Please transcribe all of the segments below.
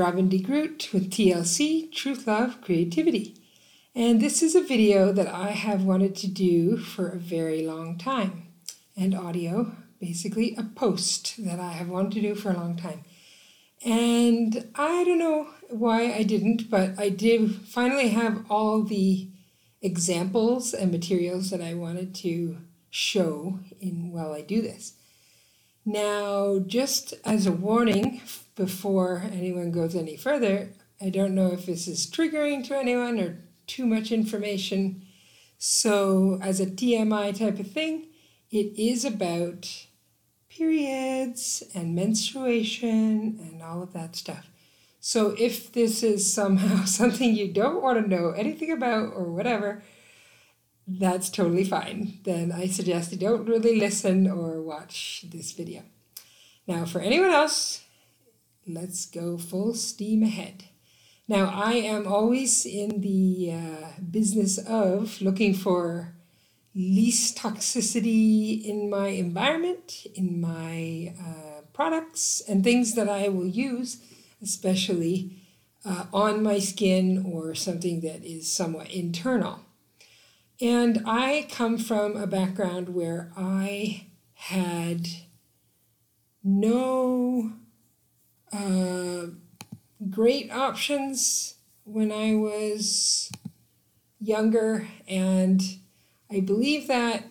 Robin de Groot with TLC Truth, Love, Creativity. And this is a video that I have wanted to do for a very long time. And audio, basically a post that I have wanted to do for a long time. And I don't know why I didn't, but I did finally have all the examples and materials that I wanted to show in while I do this. Now, just as a warning before anyone goes any further, I don't know if this is triggering to anyone or too much information. So, as a TMI type of thing, it is about periods and menstruation and all of that stuff. So, if this is somehow something you don't want to know anything about or whatever, that's totally fine. Then I suggest you don't really listen or watch this video. Now, for anyone else, let's go full steam ahead. Now, I am always in the uh, business of looking for least toxicity in my environment, in my uh, products, and things that I will use, especially uh, on my skin or something that is somewhat internal. And I come from a background where I had no uh, great options when I was younger. And I believe that,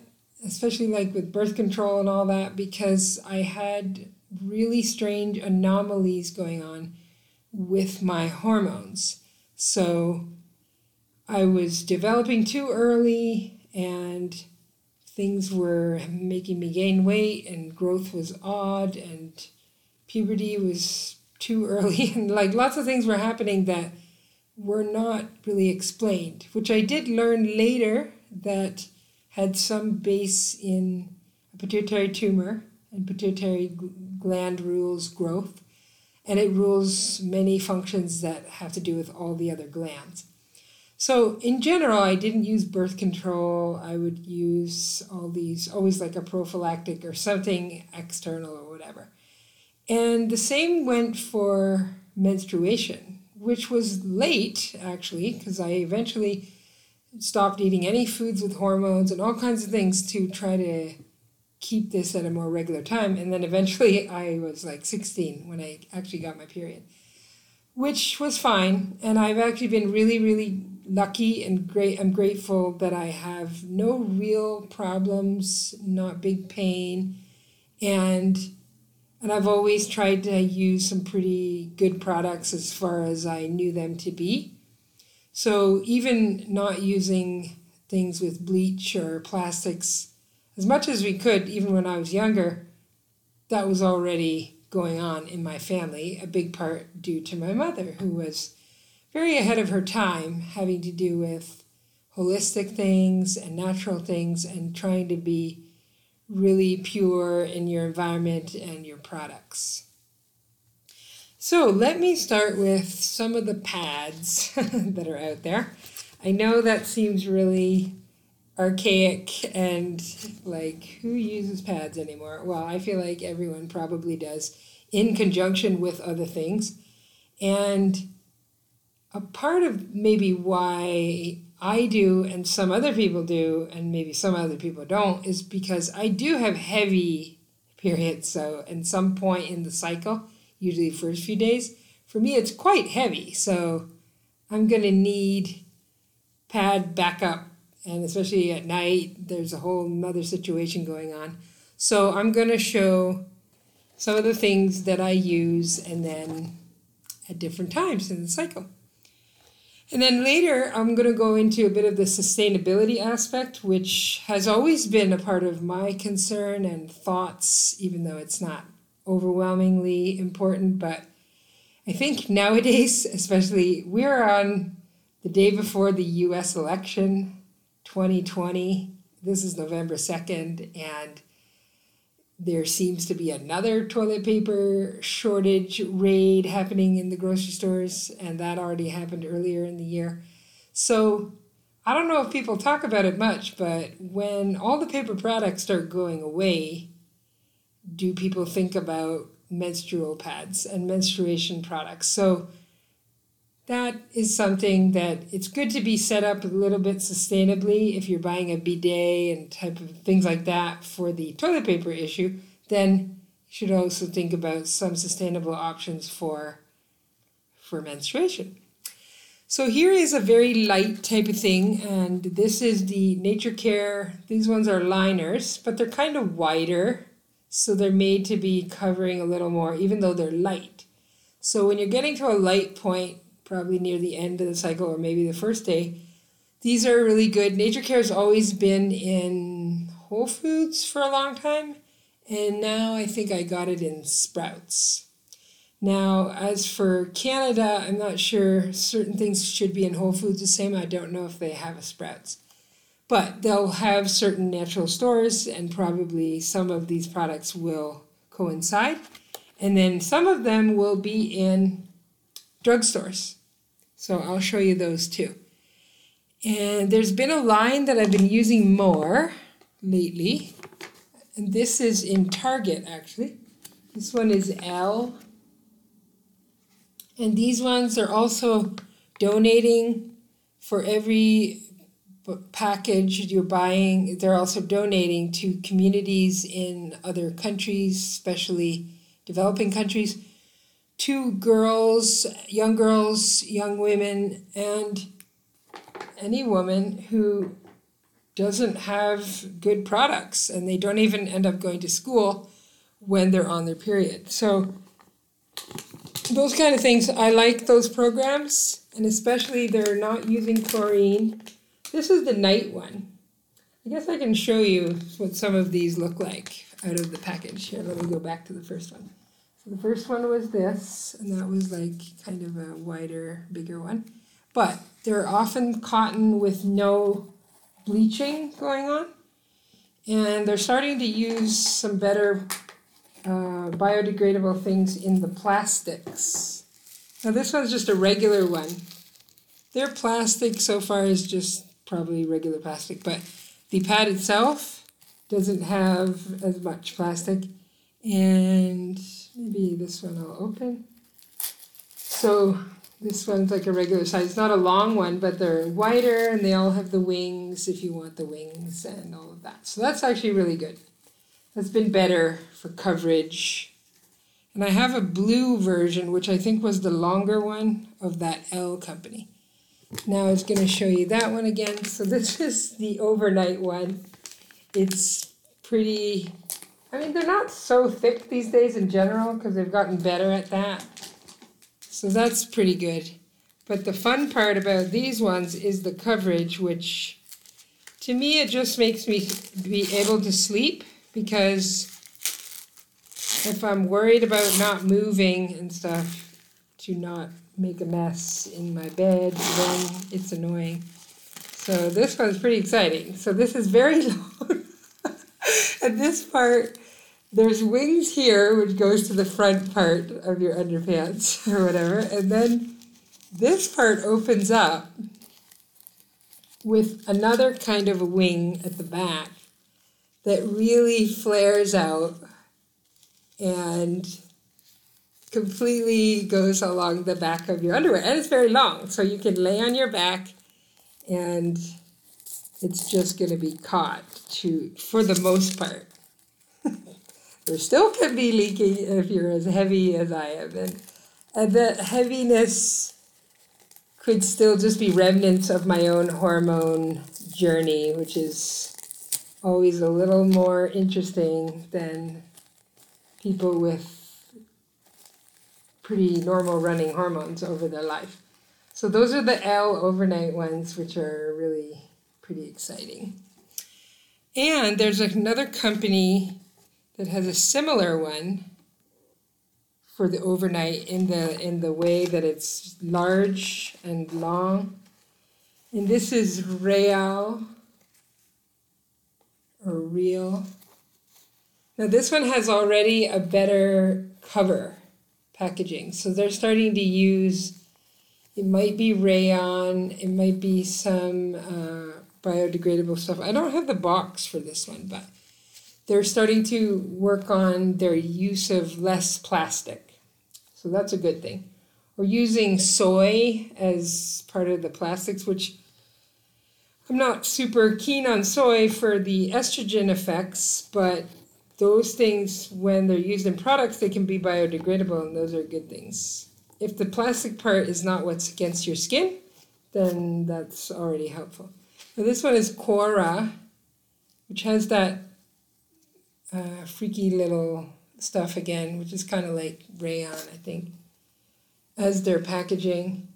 especially like with birth control and all that, because I had really strange anomalies going on with my hormones. So I was developing too early and things were making me gain weight and growth was odd and puberty was too early and like lots of things were happening that were not really explained, which I did learn later that had some base in a pituitary tumor and pituitary gland rules growth and it rules many functions that have to do with all the other glands. So in general, I didn't use birth control. I would use all these, always like a prophylactic or something external or whatever. And the same went for menstruation, which was late actually, because I eventually stopped eating any foods with hormones and all kinds of things to try to keep this at a more regular time. And then eventually I was like 16 when I actually got my period, which was fine. And I've actually been really, really lucky and great. I'm grateful that I have no real problems, not big pain, and and I've always tried to use some pretty good products as far as I knew them to be. So even not using things with bleach or plastics as much as we could, even when I was younger, that was already going on in my family, a big part due to my mother, who was very ahead of her time, having to do with holistic things and natural things and trying to be really pure in your environment and your products. So, let me start with some of the pads that are out there. I know that seems really archaic and like who uses pads anymore? Well, I feel like everyone probably does in conjunction with other things. And a part of maybe why I do and some other people do and maybe some other people don't is because I do have heavy periods. So, at some point in the cycle, usually the first few days, for me it's quite heavy. So, I'm going to need pad backup. And especially at night, there's a whole nother situation going on. So, I'm going to show some of the things that I use and then at different times in the cycle. And then later, I'm going to go into a bit of the sustainability aspect, which has always been a part of my concern and thoughts, even though it's not overwhelmingly important. But I think nowadays, especially, we're on the day before the US election 2020. This is November 2nd, and there seems to be another toilet paper shortage raid happening in the grocery stores, and that already happened earlier in the year. So I don't know if people talk about it much, but when all the paper products start going away, do people think about menstrual pads and menstruation products. So that is something that it's good to be set up a little bit sustainably. If you're buying a bidet and type of things like that for the toilet paper issue then you should also think about some sustainable options for for menstruation. So here is a very light type of thing and this is the Natracare. These ones are liners but they're kind of wider so they're made to be covering a little more even though they're light. So when you're getting to a light point probably near the end of the cycle or maybe the first day. These are really good. Natracare has always been in Whole Foods for a long time, and now I think I got it in Sprouts. Now, as for Canada, I'm not sure certain things should be in Whole Foods the same. I don't know if they have a Sprouts. But they'll have certain natural stores, and probably some of these products will coincide. And then some of them will be in drugstores. So I'll show you those too. And there's been a line that I've been using more lately. And this is in Target actually. This one is L. And these ones are also donating for every package you're buying. They're also donating to communities in other countries, especially developing countries to girls, young girls, young women, and any woman who doesn't have good products and they don't even end up going to school when they're on their period. So, those kind of things, I like those programs, and especially they're not using chlorine. This is the night one. I guess I can show you what some of these look like out of the package. Here, let me go back to the first one. So the first one was this, and that was like kind of a wider, bigger one. But they're often cotton with no bleaching going on. And they're starting to use some better uh, biodegradable things in the plastics. Now, this one's just a regular one. Their plastic so far is just probably regular plastic, but the pad itself doesn't have as much plastic. And maybe this one I'll open. So this one's like a regular size. It's not a long one, but they're wider and they all have the wings if you want the wings and all of that. So that's actually really good. That's been better for coverage. And I have a blue version, which I think was the longer one of that L company. Now I was going to show you that one again. So this is the overnight one. It's pretty I mean, they're not so thick these days in general because they've gotten better at that. So that's pretty good. But the fun part about these ones is the coverage, which to me it just makes me be able to sleep because if I'm worried about not moving and stuff, to not make a mess in my bed, then it's annoying. So this one's pretty exciting. So this is very long. And this part there's wings here, which goes to the front part of your underpants or whatever, and then this part opens up with another kind of a wing at the back that really flares out and completely goes along the back of your underwear. And it's very long, so you can lay on your back and it's just going to be caught to for the most part there still can be leaking if you're as heavy as I am. And, and that heaviness could still just be remnants of my own hormone journey, which is always a little more interesting than people with pretty normal running hormones over their life. So those are the L overnight ones, which are really pretty exciting. And there's another company that has a similar one for the overnight in the in the way that it's large and long. And this is Real or Real. Now this one has already a better cover packaging. So they're starting to use it might be rayon, it might be some uh, biodegradable stuff. I don't have the box for this one, but they're starting to work on their use of less plastic. So that's a good thing. We're using soy as part of the plastics, which I'm not super keen on soy for the estrogen effects, but those things, when they're used in products, they can be biodegradable, and those are good things. If the plastic part is not what's against your skin, then that's already helpful. Now this one is Cora, which has that uh, freaky little stuff again, which is kind of like rayon, I think, as their packaging.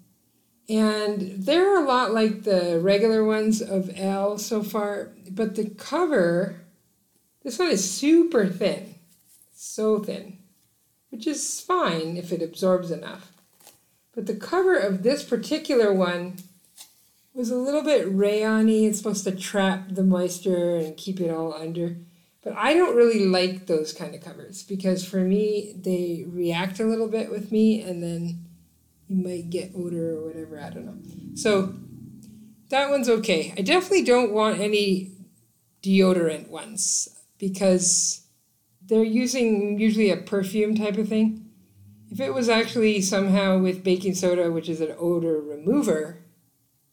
And they're a lot like the regular ones of L so far, but the cover, this one is super thin, so thin, which is fine if it absorbs enough. But the cover of this particular one was a little bit rayony. It's supposed to trap the moisture and keep it all under. But I don't really like those kind of covers because for me, they react a little bit with me and then you might get odor or whatever. I don't know. So that one's okay. I definitely don't want any deodorant ones because they're using usually a perfume type of thing. If it was actually somehow with baking soda, which is an odor remover,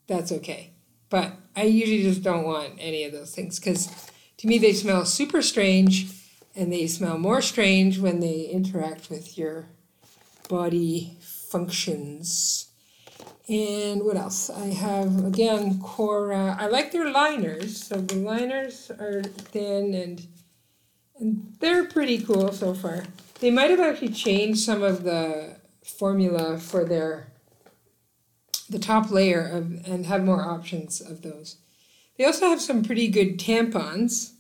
that's okay. But I usually just don't want any of those things because to me they smell super strange and they smell more strange when they interact with your body functions. And what else? I have again Cora. I like their liners. So the liners are thin and and they're pretty cool so far. They might have actually changed some of the formula for their the top layer of and have more options of those. They also have some pretty good tampons.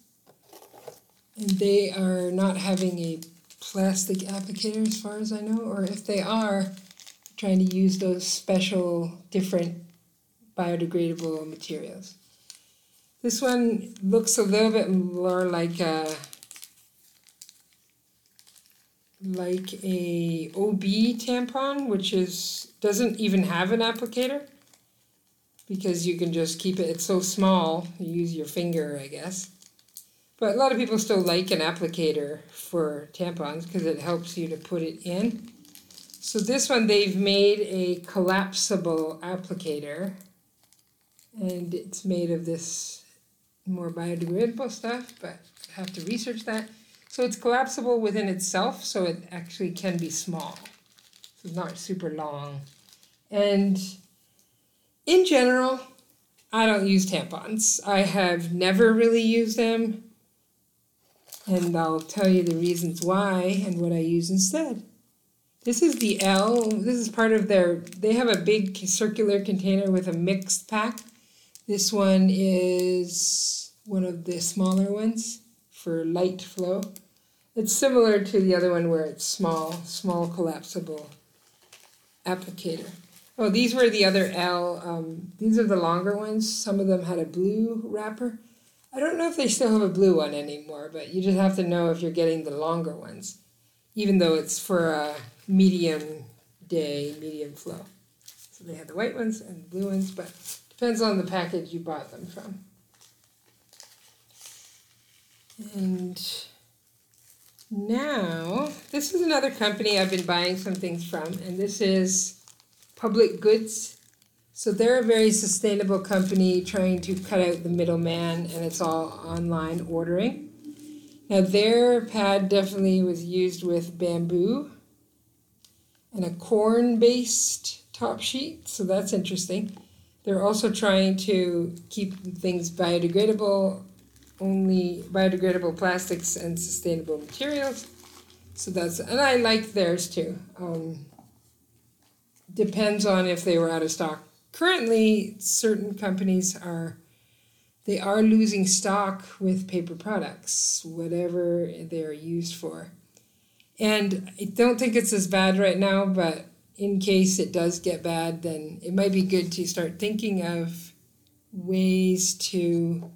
And they are not having a plastic applicator as far as I know, or if they are, trying to use those special different biodegradable materials. This one looks a little bit more like a like a OB tampon, which is doesn't even have an applicator because you can just keep it. It's so small. You use your finger, I guess. But a lot of people still like an applicator for tampons because it helps you to put it in. So this one they've made a collapsible applicator and it's made of this more biodegradable stuff, but I have to research that. So it's collapsible within itself, so it actually can be small. So it's not super long. And in general, I don't use tampons. I have never really used them. And I'll tell you the reasons why and what I use instead. This is the L. This is part of their, they have a big circular container with a mixed pack. This one is one of the smaller ones for light flow. It's similar to the other one where it's small, small collapsible applicator. Oh, these were the other L. Um, these are the longer ones. Some of them had a blue wrapper. I don't know if they still have a blue one anymore, but you just have to know if you're getting the longer ones, even though it's for a medium day, medium flow. So they had the white ones and blue ones, but depends on the package you bought them from. And now, this is another company I've been buying some things from, and this is Public Goods. So they're a very sustainable company trying to cut out the middleman, and it's all online ordering. Now, their pad definitely was used with bamboo and a corn based top sheet, so that's interesting. They're also trying to keep things biodegradable only biodegradable plastics and sustainable materials. So that's, and I like theirs too. Um, depends on if they were out of stock. Currently, certain companies are, they are losing stock with paper products, whatever they're used for. And I don't think it's as bad right now, but in case it does get bad, then it might be good to start thinking of ways to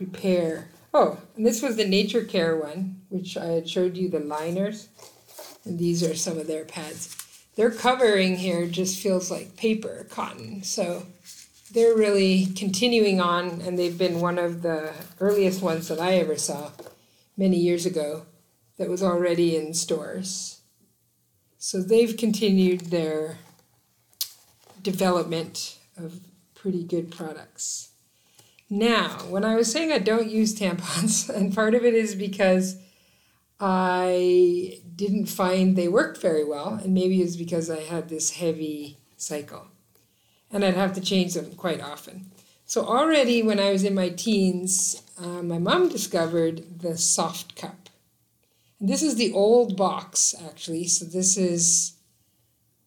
prepare. Oh, and this was the Natracare one, which I had showed you the liners. And these are some of their pads. Their covering here just feels like paper, cotton. So they're really continuing on, and they've been one of the earliest ones that I ever saw many years ago that was already in stores. So they've continued their development of pretty good products. Now, when I was saying I don't use tampons, and part of it is because I didn't find they worked very well, and maybe it's because I had this heavy cycle. And I'd have to change them quite often. So, already when I was in my teens, uh, my mom discovered the soft cup. And this is the old box, actually. So, this is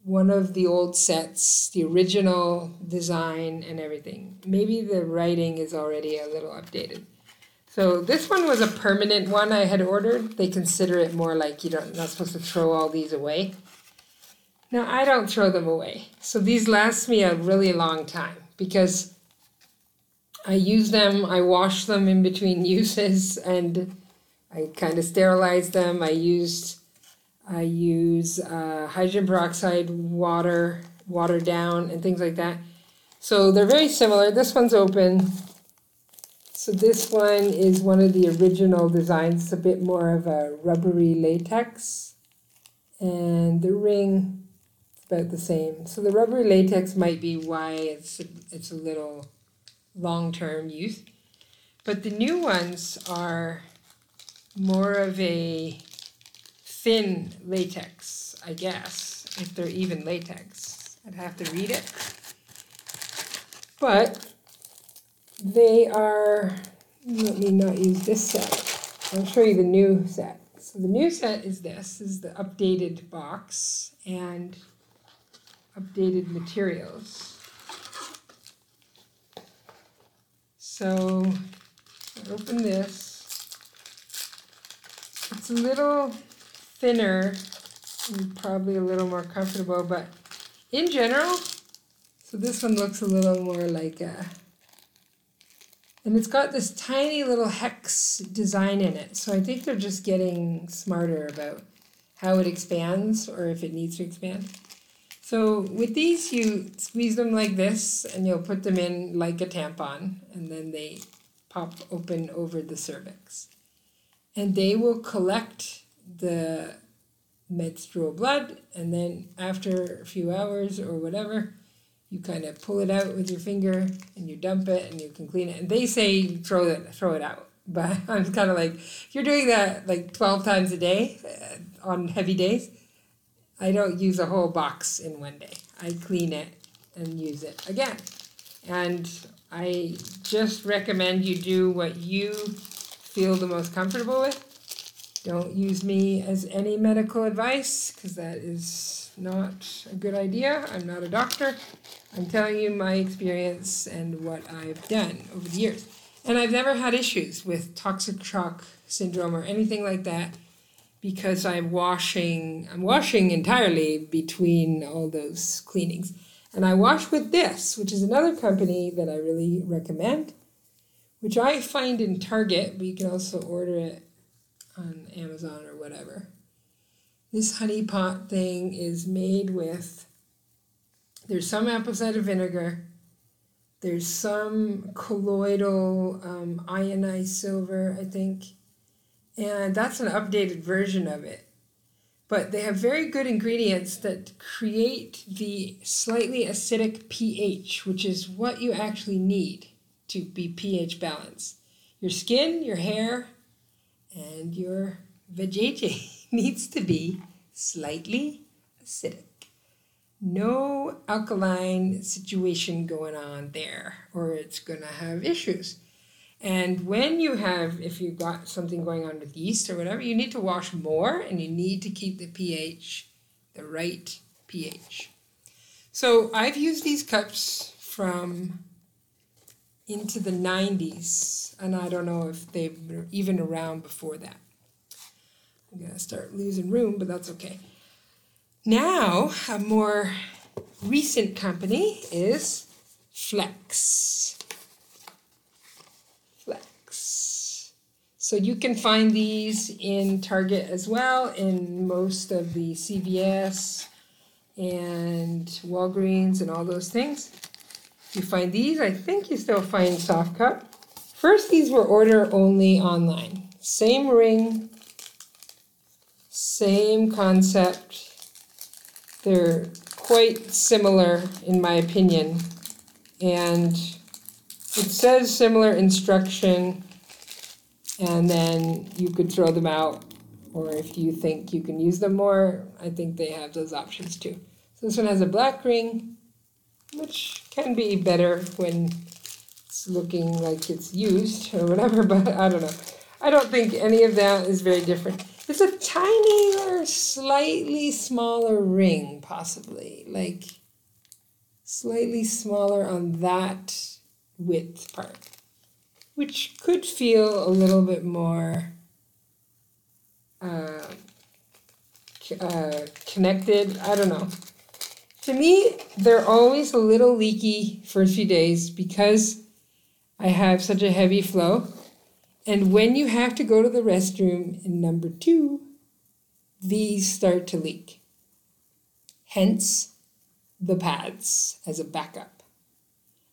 one of the old sets, the original design and everything. Maybe the writing is already a little updated. So this one was a permanent one I had ordered. They consider it more like you don't not supposed to throw all these away. Now I don't throw them away. So these last me a really long time because I use them, I wash them in between uses and I kind of sterilize them. I used I use uh, hydrogen peroxide, water, water down, and things like that. So they're very similar. This one's open. So this one is one of the original designs, a bit more of a rubbery latex. And the ring is about the same. So the rubbery latex might be why it's it's a little long-term use. But the new ones are more of a thin latex, I guess, if they're even latex. I'd have to read it. But they are, let me not use this set. I'll show you the new set. So the new set is this, is the updated box and updated materials. So I open this. It's a little thinner and probably a little more comfortable, but in general, so this one looks a little more like a and it's got this tiny little hex design in it. So I think they're just getting smarter about how it expands or if it needs to expand. So with these, you squeeze them like this and you'll put them in like a tampon and then they pop open over the cervix. And they will collect the menstrual blood and then after a few hours or whatever, you kind of pull it out with your finger and you dump it and you can clean it. And they say throw it throw it out, but I'm kind of like if you're doing that like twelve times a day uh, on heavy days. I don't use a whole box in one day. I clean it and use it again. And I just recommend you do what you feel the most comfortable with. Don't use me as any medical advice because that is not a good idea. I'm not a doctor. I'm telling you my experience and what I've done over the years. And I've never had issues with toxic shock syndrome or anything like that because I'm washing I'm washing entirely between all those cleanings. And I wash with this, which is another company that I really recommend, which I find in Target, but you can also order it Amazon or whatever. This honey pot thing is made with there's some apple cider vinegar. There's some colloidal um, ionized silver, I think. And that's an updated version of it. But they have very good ingredients that create the slightly acidic pH, which is what you actually need to be pH balanced. Your skin, your hair, and your vajayjay needs to be slightly acidic no alkaline situation going on there, or it's going to have issues. And when you have, if you've got something going on with yeast or whatever, you need to wash more and you need to keep the pH the right pH. So I've used these cups from into the 90s, and I don't know if they were even around before that. I'm going to start losing room, but that's okay. Now, a more recent company is Flex. Flex. So you can find these in Target as well, in most of the CVS and Walgreens and all those things. You find these, I think you still find Soft Cup. First, these were order only online. same ring, same concept. They're quite similar, in my opinion. And it says similar instruction, and then you could throw them out. Or if you think you can use them more, I think they have those options too. So this one has a black ring, which can be better when it's looking like it's used or whatever, but I don't know. I don't think any of that is very different. It's a tiny or slightly smaller ring, possibly. Like slightly smaller on that width part, which could feel a little bit more uh, uh, connected. I don't know. To me, they're always a little leaky for a few days because I have such a heavy flow. And when you have to go to the restroom in number two, these start to leak. Hence, the pads as a backup.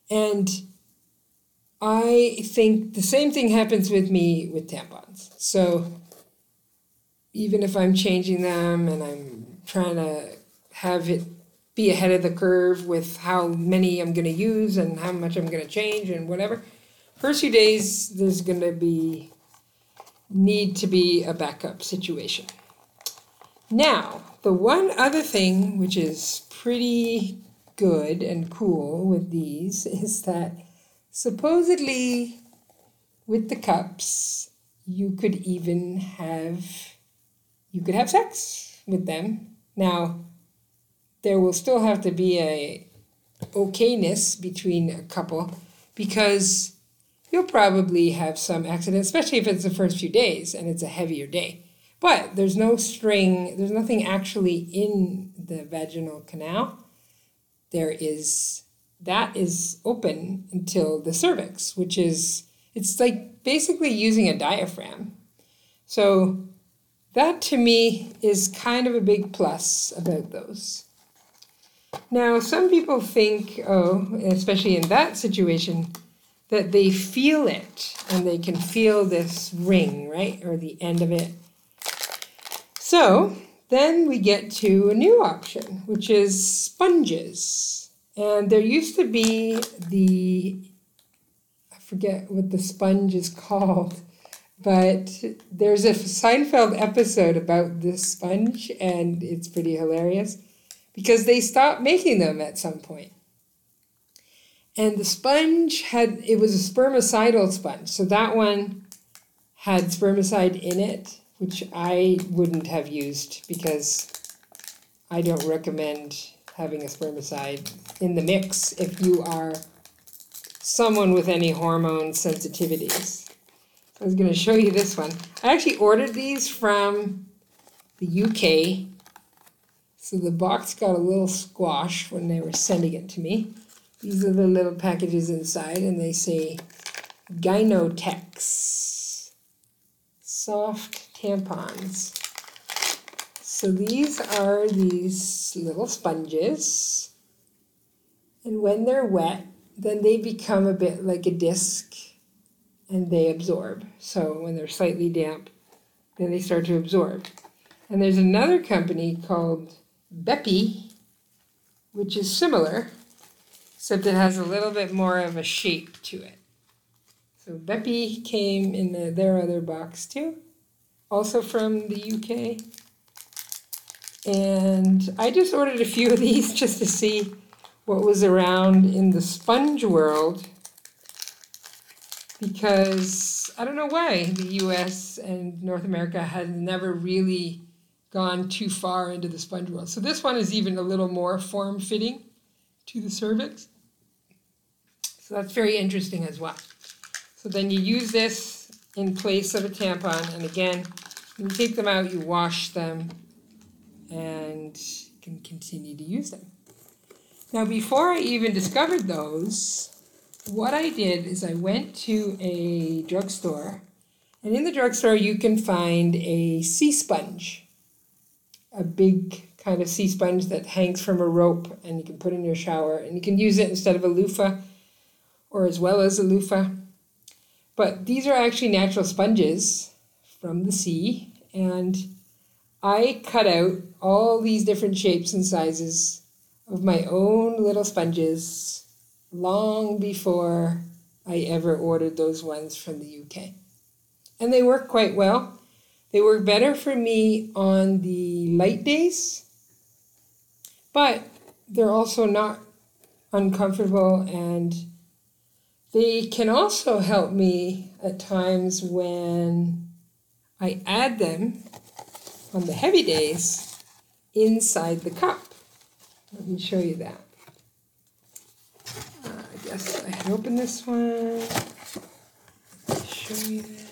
And I think the same thing happens with me with tampons. So even if I'm changing them and I'm trying to have it be ahead of the curve with how many I'm going to use and how much I'm going to change and whatever. First few days, there's going to be need to be a backup situation. Now, the one other thing which is pretty good and cool with these is that supposedly with the cups you could even have you could have sex with them. Now, there will still have to be a okayness between a couple because you'll probably have some accident, especially if it's the first few days and it's a heavier day. But there's no string, there's nothing actually in the vaginal canal. There is, that is open until the cervix, which is, it's like basically using a diaphragm. So that to me is kind of a big plus about those. Now, some people think, oh, especially in that situation, that they feel it and they can feel this ring, right, or the end of it. So then we get to a new option, which is sponges. And there used to be the, I forget what the sponge is called, but there's a Seinfeld episode about this sponge, and it's pretty hilarious because they stopped making them at some point. And the sponge had, it was a spermicidal sponge. So that one had spermicide in it, which I wouldn't have used because I don't recommend having a spermicide in the mix if you are someone with any hormone sensitivities. I was going to show you this one. I actually ordered these from the UK so the box got a little squash when they were sending it to me. These are the little packages inside, and they say Gynotex soft tampons. So these are these little sponges, and when they're wet, then they become a bit like a disc and they absorb. So when they're slightly damp, then they start to absorb. And there's another company called Beppy, which is similar, except it has a little bit more of a shape to it. So Beppy came in the, their other box too, also from the UK. And I just ordered a few of these just to see what was around in the sponge world because I don't know why the US and North America had never really gone too far into the sponge world. So this one is even a little more form fitting to the cervix. So that's very interesting as well. So then you use this in place of a tampon, and again, you take them out, you wash them, and you can continue to use them. Now, before I even discovered those, what I did is I went to a drugstore, and in the drugstore, you can find a sea sponge a big kind of sea sponge that hangs from a rope and you can put in your shower and you can use it instead of a loofah or as well as a loofah. But these are actually natural sponges from the sea and I cut out all these different shapes and sizes of my own little sponges long before I ever ordered those ones from the UK. And they work quite well. They work better for me on the light days, but they're also not uncomfortable and they can also help me at times when I add them on the heavy days inside the cup. Let me show you that. Uh, I guess I can open this one. Show you that.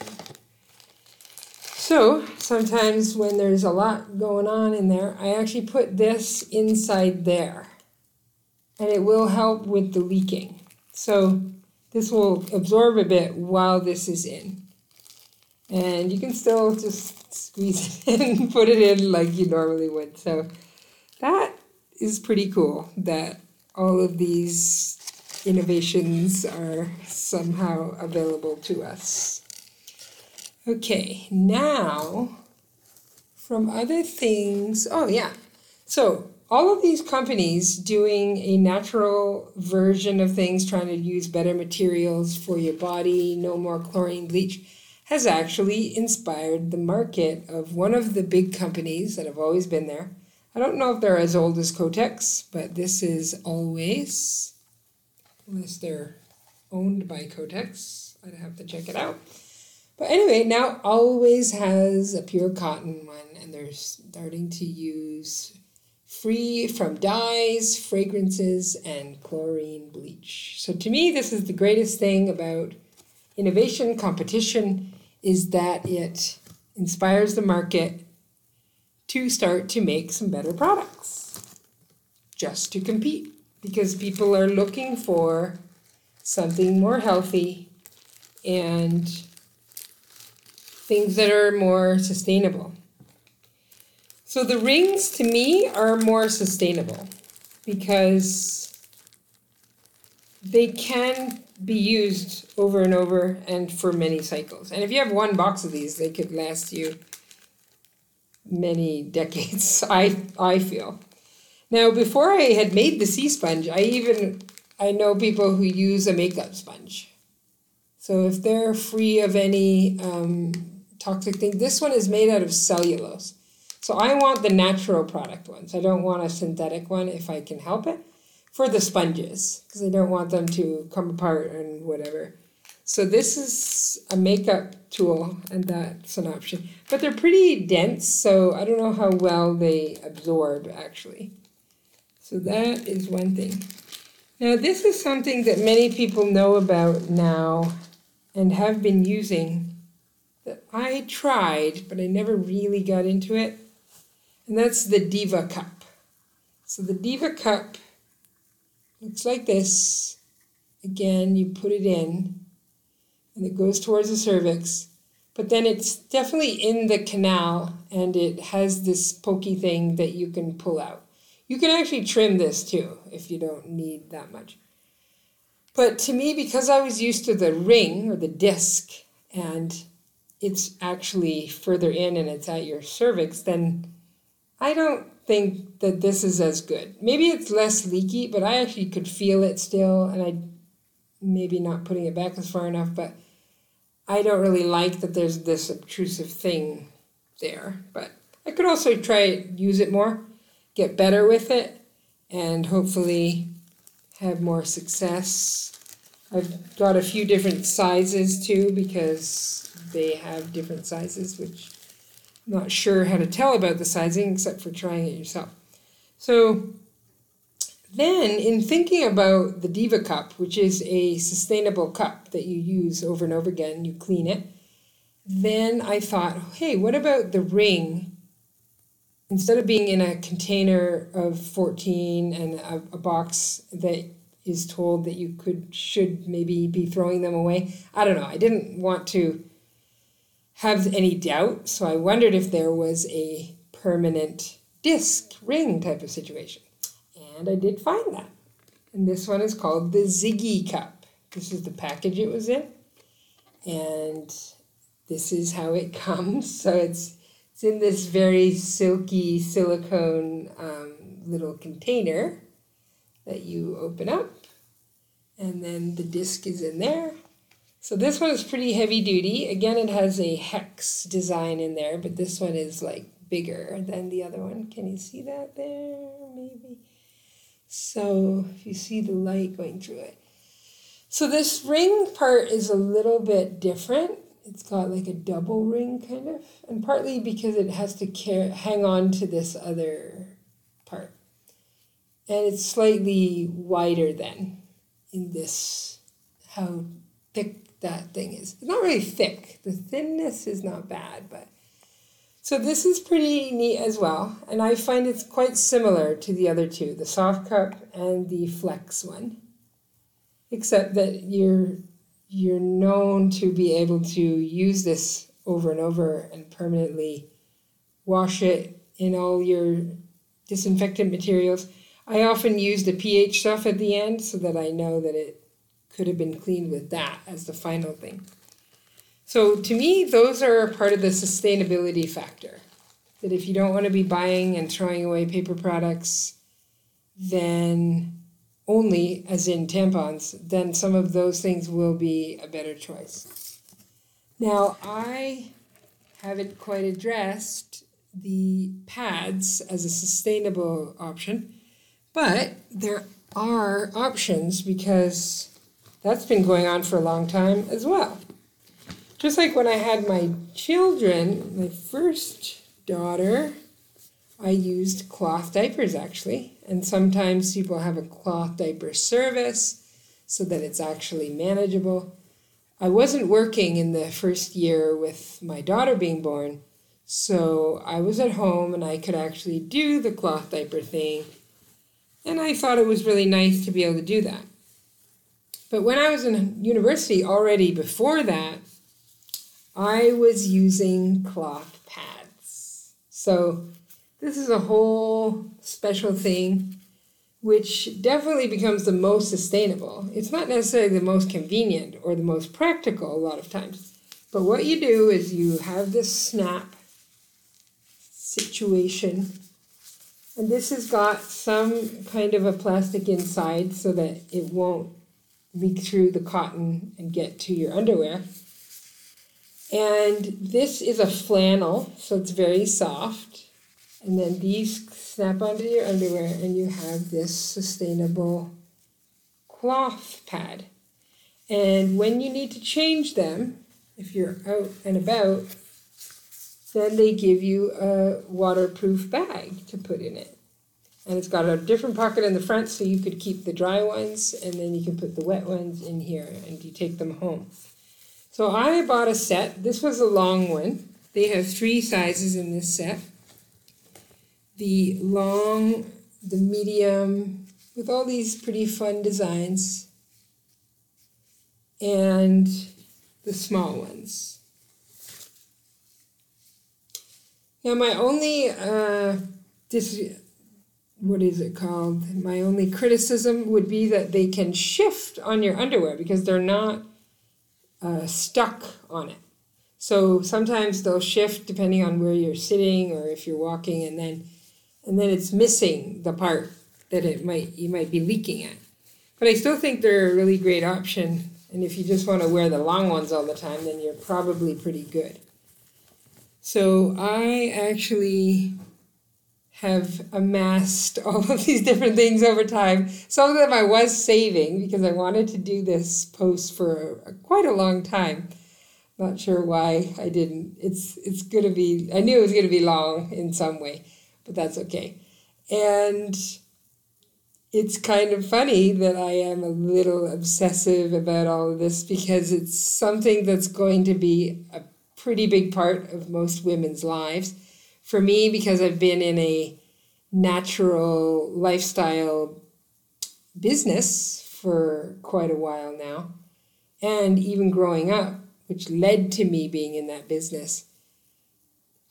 So sometimes when there's a lot going on in there, I actually put this inside there. And it will help with the leaking. So this will absorb a bit while this is in. And you can still just squeeze it in and put it in like you normally would. So that is pretty cool that all of these innovations are somehow available to us. Okay, now from other things, oh yeah. So all of these companies doing a natural version of things, trying to use better materials for your body, no more chlorine bleach, has actually inspired the market of one of the big companies that have always been there. I don't know if they're as old as Kotex, but this is Always, unless they're owned by Kotex. I'd have to check it out. But anyway, now Always has a pure cotton one, and they're starting to use free from dyes, fragrances, and chlorine bleach. So to me, this is the greatest thing about innovation competition is that it inspires the market to start to make some better products just to compete because people are looking for something more healthy and things that are more sustainable. So the rings to me are more sustainable because they can be used over and over and for many cycles. And if you have one box of these, they could last you many decades, I I feel. Now before I had made the sea sponge, I even I know people who use a makeup sponge. So if they're free of any um, toxic thing, this one is made out of cellulose. So I want the natural product ones. I don't want a synthetic one if I can help it for the sponges because I don't want them to come apart and whatever. So this is a makeup tool and that's an option. But they're pretty dense, so I don't know how well they absorb actually. So that is one thing. Now this is something that many people know about now and have been using that I tried, but I never really got into it and that's the Diva Cup. So the Diva Cup looks like this. Again, you put it in, and it goes towards the cervix, but then it's definitely in the canal, and it has this pokey thing that you can pull out. You can actually trim this too if you don't need that much. But to me, because I was used to the ring or the disc, and it's actually further in and it's at your cervix, then I don't think that this is as good. Maybe it's less leaky, but I actually could feel it still, and I maybe not putting it back as far enough, but I don't really like that there's this obtrusive thing there. But I could also try use it more, get better with it, and hopefully have more success. I've got a few different sizes too because they have different sizes, which not sure how to tell about the sizing except for trying it yourself. So then in thinking about the Diva cup, which is a sustainable cup that you use over and over again, you clean it, then I thought, hey, what about the ring? Instead of being in a container of 14 and a, a box that is told that you could should maybe be throwing them away. I don't know. I didn't want to have any doubt, so I wondered if there was a permanent disc ring type of situation. And I did find that. And this one is called the Ziggy Cup. This is the package it was in. And this is how it comes. So it's it's in this very silky silicone um, little container that you open up, and then the disc is in there. So this one is pretty heavy duty. Again, it has a hex design in there, but this one is like bigger than the other one. Can you see that there? Maybe. So if you see the light going through it. So this ring part is a little bit different. It's got like a double ring kind of, and partly because it has to care, hang on to this other part. And it's slightly wider than in this, how thick that thing is. It's not really thick. The thinness is not bad, but so this is pretty neat as well, and I find it's quite similar to the other two, the soft cup and the flex one, except that you're you're known to be able to use this over and over and permanently wash it in all your disinfectant materials. I often use the pH stuff at the end so that I know that it could have been cleaned with that as the final thing. So to me, those are part of the sustainability factor. That if you don't want to be buying and throwing away paper products, then only, as in tampons, then some of those things will be a better choice. Now, I haven't quite addressed the pads as a sustainable option, but there are options because that's been going on for a long time as well just like when I had my children, my first daughter, I used cloth diapers actually. And sometimes people have a cloth diaper service so that it's actually manageable. I wasn't working in the first year with my daughter being born, so I was at home and I could actually do the cloth diaper thing. And I thought it was really nice to be able to do that. But when I was in university already before that, I was using cloth pads. So this is a whole special thing which definitely becomes the most sustainable. It's not necessarily the most convenient or the most practical a lot of times. But what you do is you have this snap situation. And this has got some kind of a plastic inside so that it won't leak through the cotton and get to your underwear. And this is a flannel, so it's very soft. And then these snap onto your underwear, and you have this sustainable cloth pad. And when you need to change them, if you're out and about, then they give you a waterproof bag to put in it. And it's got a different pocket in the front so you could keep the dry ones and then you can put the wet ones in here and you take them home. So I bought a set. This was a long one. They have three sizes in this set. The long, the medium, with all these pretty fun designs, and the small ones. Now my only uh, this what is it called? My only criticism would be that they can shift on your underwear because they're not uh, stuck on it. So sometimes they'll shift depending on where you're sitting or if you're walking, and then and then it's missing the part that it might you might be leaking at. But I still think they're a really great option. And if you just want to wear the long ones all the time, then you're probably pretty good. So I actually have amassed all of these different things over time. Some of them I was saving because I wanted to do this post for a, quite a long time. Not sure why I didn't. It's it's going to be. I knew it was going to be long in some way, but that's okay. And it's kind of funny that I am a little obsessive about all of this because it's something that's going to be a pretty big part of most women's lives for me, because I've been in a natural lifestyle business for quite a while now, and even growing up, which led to me being in that business,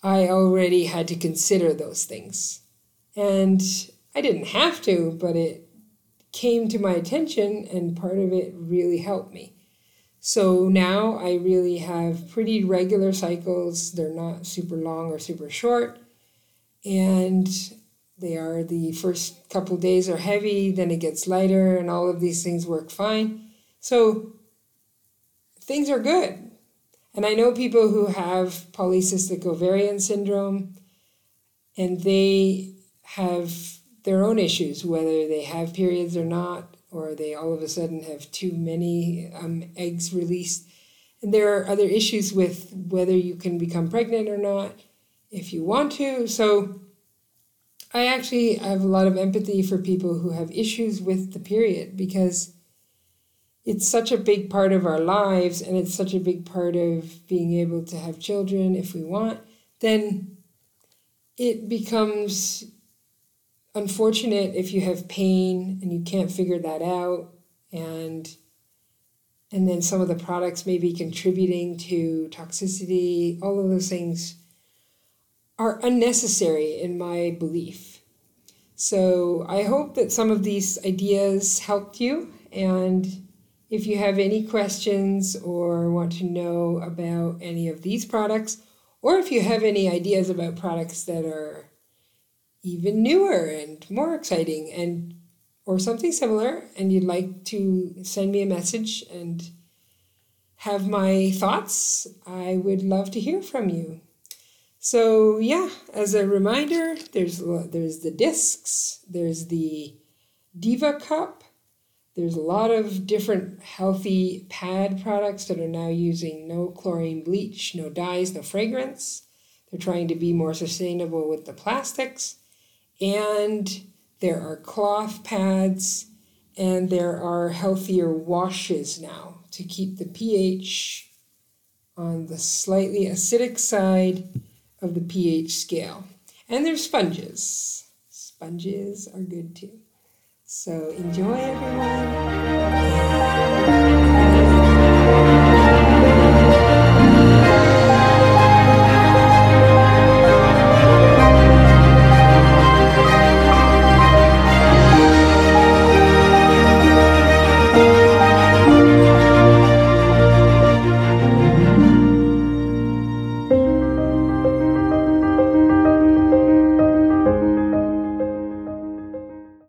I already had to consider those things. And I didn't have to, but it came to my attention, and part of it really helped me. So now I really have pretty regular cycles. They're not super long or super short. And they are the first couple days are heavy, then it gets lighter, and all of these things work fine. So things are good. And I know people who have polycystic ovarian syndrome, and they have their own issues, whether they have periods or not, or they all of a sudden have too many um, eggs released. And there are other issues with whether you can become pregnant or not if you want to. So I actually have a lot of empathy for people who have issues with the period because it's such a big part of our lives and it's such a big part of being able to have children if we want, then it becomes unfortunate if you have pain and you can't figure that out and and then some of the products may be contributing to toxicity all of those things are unnecessary in my belief. So I hope that some of these ideas helped you. And if you have any questions or want to know about any of these products, or if you have any ideas about products that are even newer and more exciting and or something similar and you'd like to send me a message and have my thoughts, I would love to hear from you. So yeah, as a reminder, there's there's the discs, there's the Diva cup, there's a lot of different healthy pad products that are now using no chlorine bleach, no dyes, no fragrance. They're trying to be more sustainable with the plastics. And there are cloth pads and there are healthier washes now to keep the pH on the slightly acidic side of the pH scale. And there's sponges. Sponges are good too. So enjoy everyone.